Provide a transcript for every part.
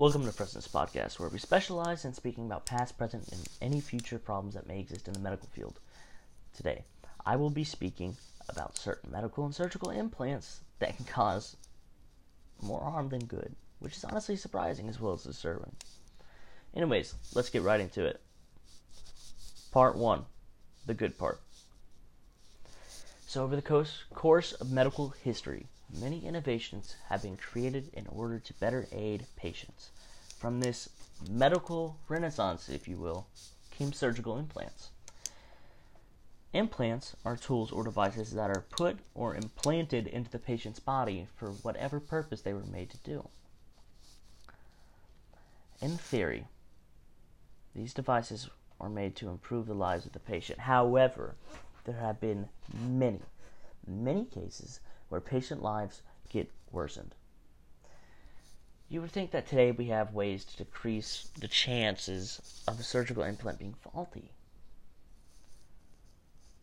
Welcome to President's Podcast, where we specialize in speaking about past, present, and any future problems that may exist in the medical field. Today, I will be speaking about certain medical and surgical implants that can cause more harm than good, which is honestly surprising as well as disturbing. Anyways, let's get right into it. Part 1 The good part. So, over the course of medical history, many innovations have been created in order to better aid patients. From this medical renaissance, if you will, came surgical implants. Implants are tools or devices that are put or implanted into the patient's body for whatever purpose they were made to do. In theory, these devices are made to improve the lives of the patient. However, there have been many, many cases where patient lives get worsened. You would think that today we have ways to decrease the chances of a surgical implant being faulty.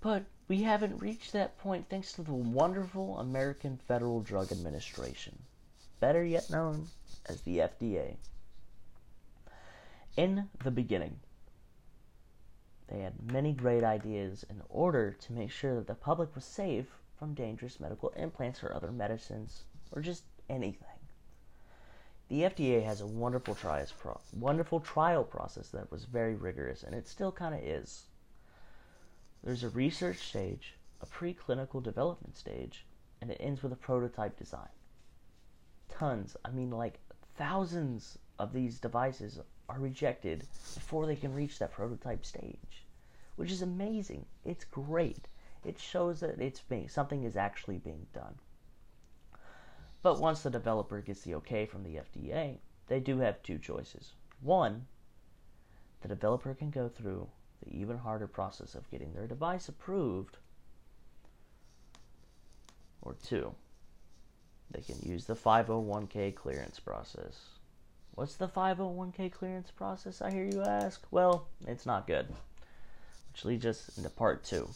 But we haven't reached that point thanks to the wonderful American Federal Drug Administration, better yet known as the FDA. In the beginning, they had many great ideas in order to make sure that the public was safe from dangerous medical implants or other medicines or just anything. The FDA has a wonderful pro- wonderful trial process that was very rigorous and it still kind of is. There's a research stage, a preclinical development stage, and it ends with a prototype design. Tons, I mean like thousands of these devices are rejected before they can reach that prototype stage, which is amazing. It's great it shows that it's being something is actually being done. But once the developer gets the okay from the FDA, they do have two choices. One, the developer can go through the even harder process of getting their device approved. Or two, they can use the 501k clearance process. What's the 501k clearance process, I hear you ask? Well, it's not good. Which leads us into part two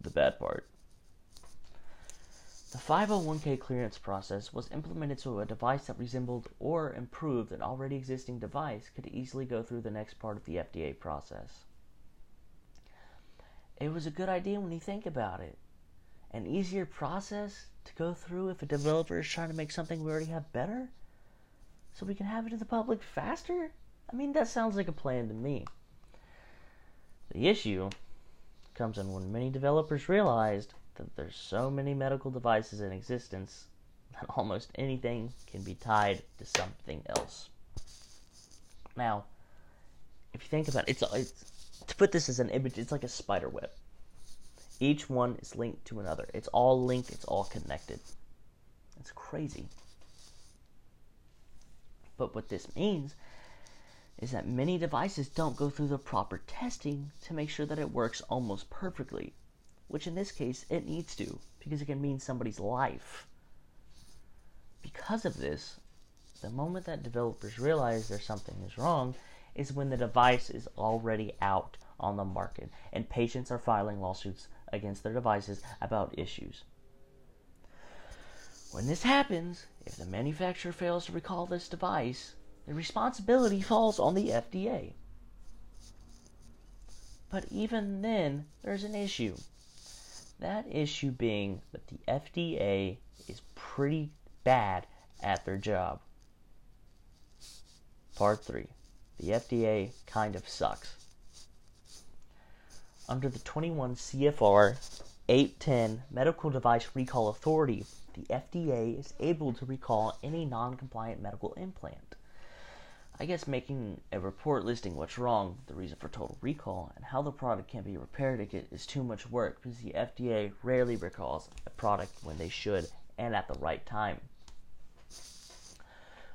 the bad part. The 501k clearance process was implemented so a device that resembled or improved an already existing device could easily go through the next part of the FDA process. It was a good idea when you think about it. An easier process to go through if a developer is trying to make something we already have better? So we can have it to the public faster? I mean, that sounds like a plan to me. The issue comes in when many developers realized that there's so many medical devices in existence that almost anything can be tied to something else. Now, if you think about it, it's, it's to put this as an image, it's like a spider web. Each one is linked to another. It's all linked, it's all connected. It's crazy. But what this means is that many devices don't go through the proper testing to make sure that it works almost perfectly, which in this case it needs to because it can mean somebody's life. Because of this, the moment that developers realize there's something is wrong is when the device is already out on the market and patients are filing lawsuits against their devices about issues. When this happens, if the manufacturer fails to recall this device, the responsibility falls on the FDA. But even then, there's an issue. That issue being that the FDA is pretty bad at their job. Part 3 The FDA kind of sucks. Under the 21 CFR 810 Medical Device Recall Authority, the FDA is able to recall any non compliant medical implant. I guess making a report listing what's wrong, the reason for total recall, and how the product can be repaired is too much work because the FDA rarely recalls a product when they should and at the right time.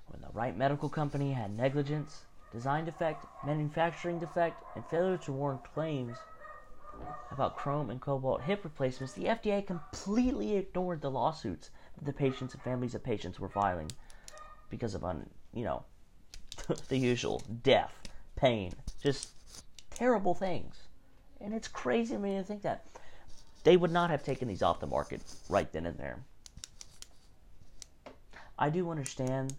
When the Wright Medical company had negligence, design defect, manufacturing defect, and failure to warn claims about chrome and cobalt hip replacements, the FDA completely ignored the lawsuits that the patients and families of patients were filing because of un, you know, the usual death, pain, just terrible things. And it's crazy to me to think that they would not have taken these off the market right then and there. I do understand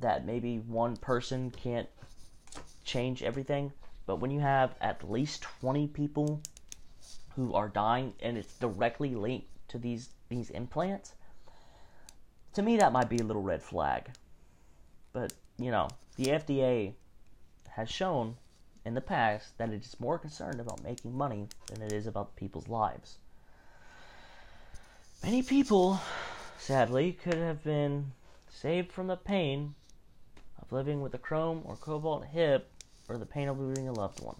that maybe one person can't change everything, but when you have at least 20 people who are dying and it's directly linked to these these implants, to me that might be a little red flag. But, you know, the FDA has shown in the past that it is more concerned about making money than it is about people's lives. Many people, sadly, could have been saved from the pain of living with a chrome or cobalt hip or the pain of losing a loved one.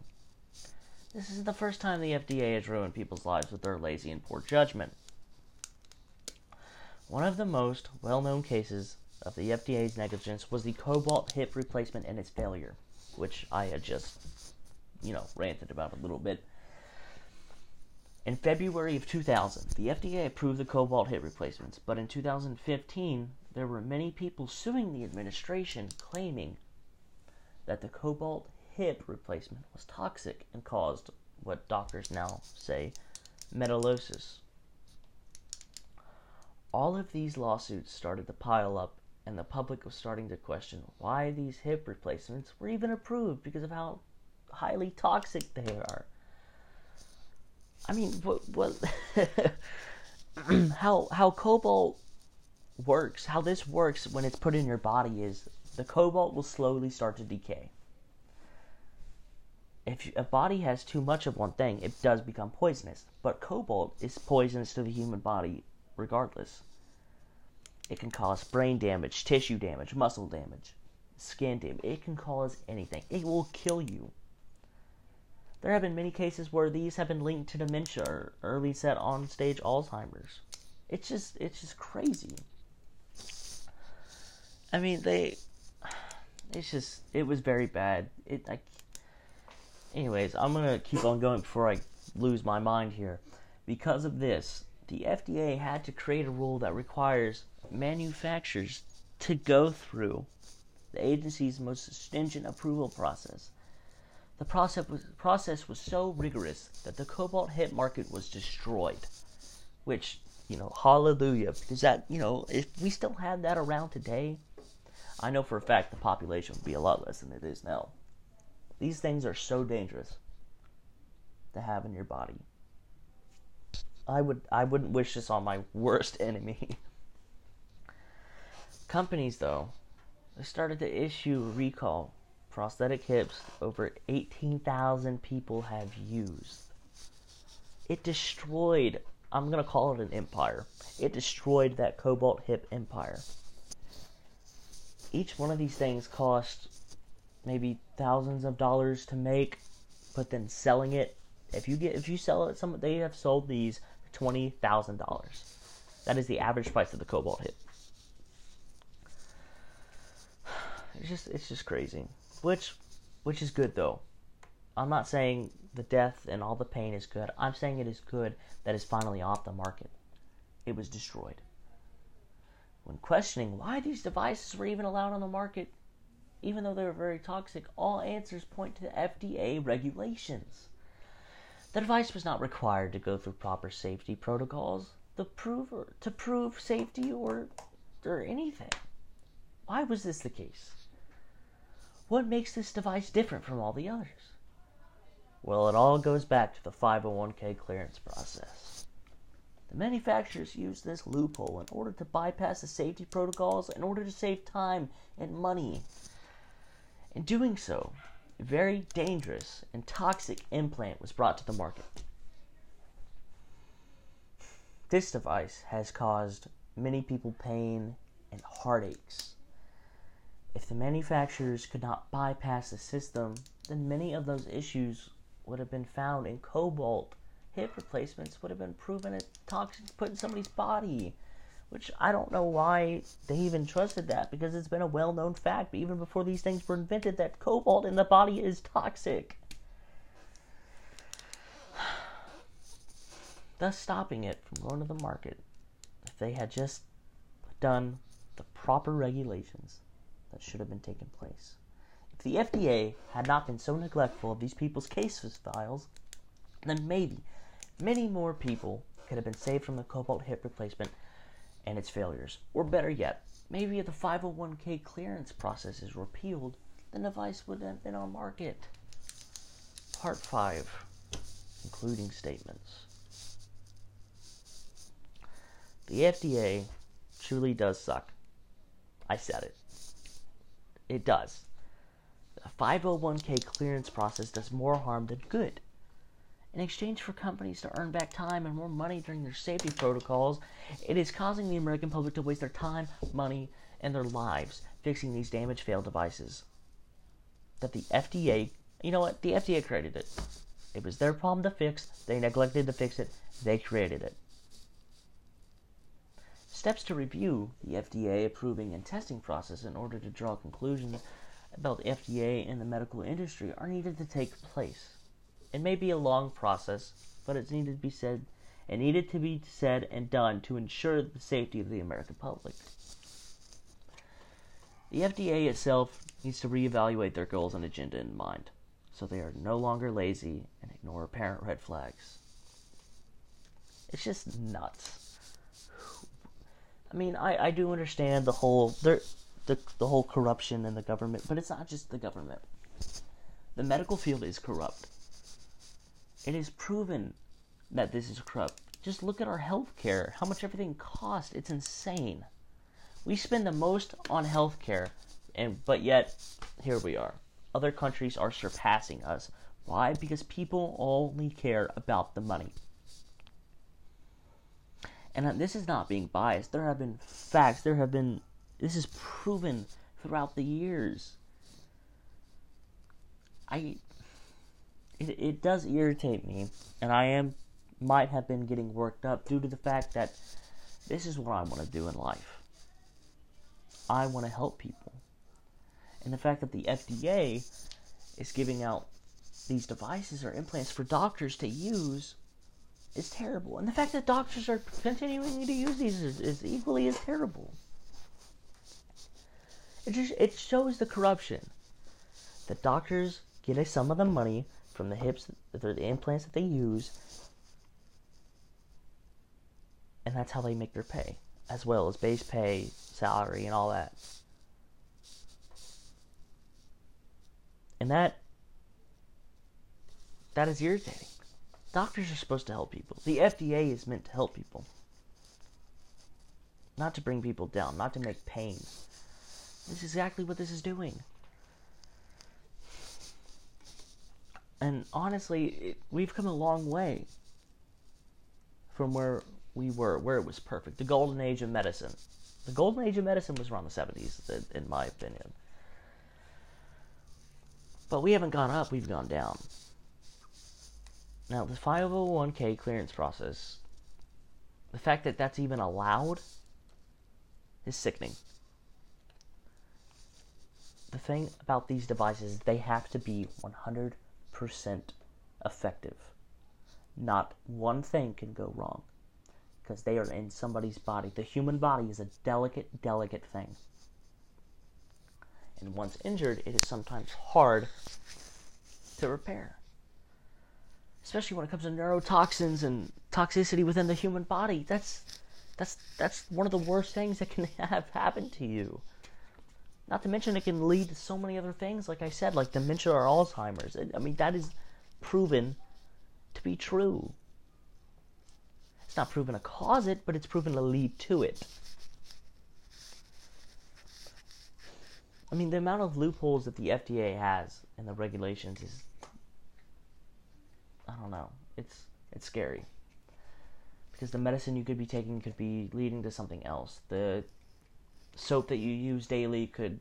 This is the first time the FDA has ruined people's lives with their lazy and poor judgment. One of the most well known cases of the FDA's negligence was the cobalt hip replacement and its failure, which I had just, you know, ranted about a little bit. In February of 2000, the FDA approved the cobalt hip replacements, but in 2015, there were many people suing the administration claiming that the cobalt hip replacement was toxic and caused what doctors now say metallosis. All of these lawsuits started to pile up, and the public was starting to question why these hip replacements were even approved because of how highly toxic they are. I mean, what, what how how cobalt works, how this works when it's put in your body is the cobalt will slowly start to decay. If a body has too much of one thing, it does become poisonous. But cobalt is poisonous to the human body regardless. It can cause brain damage, tissue damage, muscle damage, skin damage. It can cause anything. It will kill you. There have been many cases where these have been linked to dementia or early set on stage Alzheimer's. It's just it's just crazy. I mean, they. It's just it was very bad. It like. Anyways, I'm gonna keep on going before I lose my mind here. Because of this, the FDA had to create a rule that requires manufacturers to go through the agency's most stringent approval process. The process was, process was so rigorous that the cobalt hip market was destroyed, which, you know, hallelujah, because that, you know, if we still had that around today, I know for a fact the population would be a lot less than it is now. These things are so dangerous to have in your body. I would I wouldn't wish this on my worst enemy. Companies though, started to issue recall. Prosthetic hips over 18,000 people have used. It destroyed, I'm going to call it an empire. It destroyed that cobalt hip empire each one of these things cost maybe thousands of dollars to make, but then selling it, if you get if you sell it, some they have sold these for twenty thousand dollars. That is the average price of the Cobalt hip. It's just it's just crazy. Which which is good though. I'm not saying the death and all the pain is good. I'm saying it is good that it's finally off the market. It was destroyed. When questioning why these devices were even allowed on the market, even though they were very toxic, all answers point to the FDA regulations. The device was not required to go through proper safety protocols to prove or, to prove safety or or anything. Why was this the case? What makes this device different from all the others? Well, it all goes back to the 501k clearance process. The manufacturers use this loophole in order to bypass the safety protocols in order to save time and money. In doing so, a very dangerous and toxic implant was brought to the market. This device has caused many people pain and heartaches. If the manufacturers could not bypass the system, then many of those issues would have been found in cobalt hip replacements would have been proven as toxic to put in somebody's body. Which I don't know why they even trusted that because it's been a well known fact, even before these things were invented, that cobalt in the body is toxic. Thus, stopping it from going to the market. If they had just done the proper regulations that should have been taking place. If the FDA had not been so neglectful of these people's case files, then maybe Many more people could have been saved from the cobalt hip replacement and its failures. Or better yet, maybe if the 501k clearance process is repealed, the device would have been on market. Part 5 Concluding Statements The FDA truly does suck. I said it. It does. The 501k clearance process does more harm than good. In exchange for companies to earn back time and more money during their safety protocols, it is causing the American public to waste their time, money, and their lives fixing these damaged failed devices. That the FDA, you know what, the FDA created it. It was their problem to fix, they neglected to fix it, they created it. Steps to review the FDA approving and testing process in order to draw conclusions about the FDA and the medical industry are needed to take place. It may be a long process, but it's needed to be said and needed to be said and done to ensure the safety of the American public. The FDA itself needs to reevaluate their goals and agenda in mind, so they are no longer lazy and ignore apparent red flags. It's just nuts. I mean, I, I do understand the whole the, the the whole corruption in the government, but it's not just the government. The medical field is corrupt. It is proven that this is corrupt. Just look at our health care, how much everything costs. It's insane. We spend the most on health care, and but yet here we are. Other countries are surpassing us. Why? Because people only care about the money. And uh, this is not being biased. There have been facts. There have been. This is proven throughout the years. I it, it does irritate me, and I am might have been getting worked up due to the fact that this is what I want to do in life. I want to help people. And the fact that the FDA is giving out these devices or implants for doctors to use is terrible. And the fact that doctors are continuing to use these is, is equally as terrible. It just it shows the corruption. The doctors get a sum of the money from the hips, the implants that they use, and that's how they make their pay, as well as base pay, salary, and all that. And that that is irritating. Doctors are supposed to help people. The FDA is meant to help people. Not to bring people down, not to make pain. This is exactly what this is doing. And honestly, it, we've come a long way from where we were, where it was perfect. The golden age of medicine. The golden age of medicine was around the 70s, in my opinion. But we haven't gone up, we've gone down. Now, the 501k clearance process, the fact that that's even allowed is sickening. The thing about these devices, they have to be 100 percent effective. Not one thing can go wrong because they are in somebody's body. The human body is a delicate, delicate thing. And once injured, it is sometimes hard to repair. Especially when it comes to neurotoxins and toxicity within the human body. That's that's that's one of the worst things that can have happened to you. Not to mention, it can lead to so many other things, like I said, like dementia or Alzheimer's. I mean, that is proven to be true. It's not proven to cause it, but it's proven to lead to it. I mean, the amount of loopholes that the FDA has in the regulations is, I don't know, it's it's scary because the medicine you could be taking could be leading to something else. The soap that you use daily could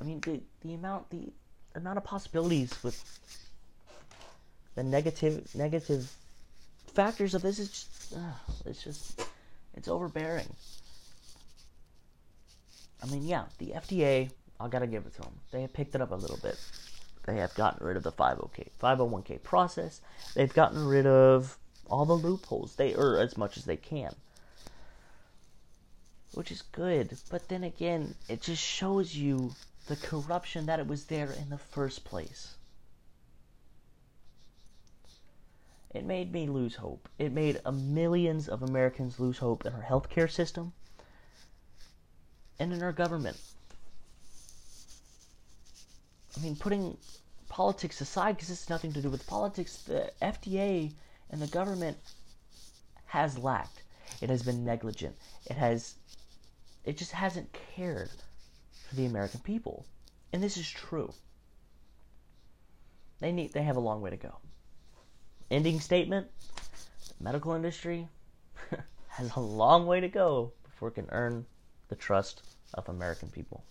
I mean the the amount the amount of possibilities with the negative negative factors of this is just it's just it's overbearing. I mean, yeah, the FDA, I gotta give it to them. They picked it up a little bit. They have gotten rid of the 501k 501k process. They've gotten rid of all the loopholes. They or as much as they can which is good. But then again, it just shows you the corruption that it was there in the first place. It made me lose hope. It made millions of Americans lose hope in our healthcare system. and in our government. I mean, putting politics aside, because this has nothing to do with politics, the FDA and the government has lacked. It has been negligent. It has, it just hasn't cared for the American people. And this is true. They need, they have a long way to go. Ending statement the medical industry has a long way to go before it can earn the trust of American people.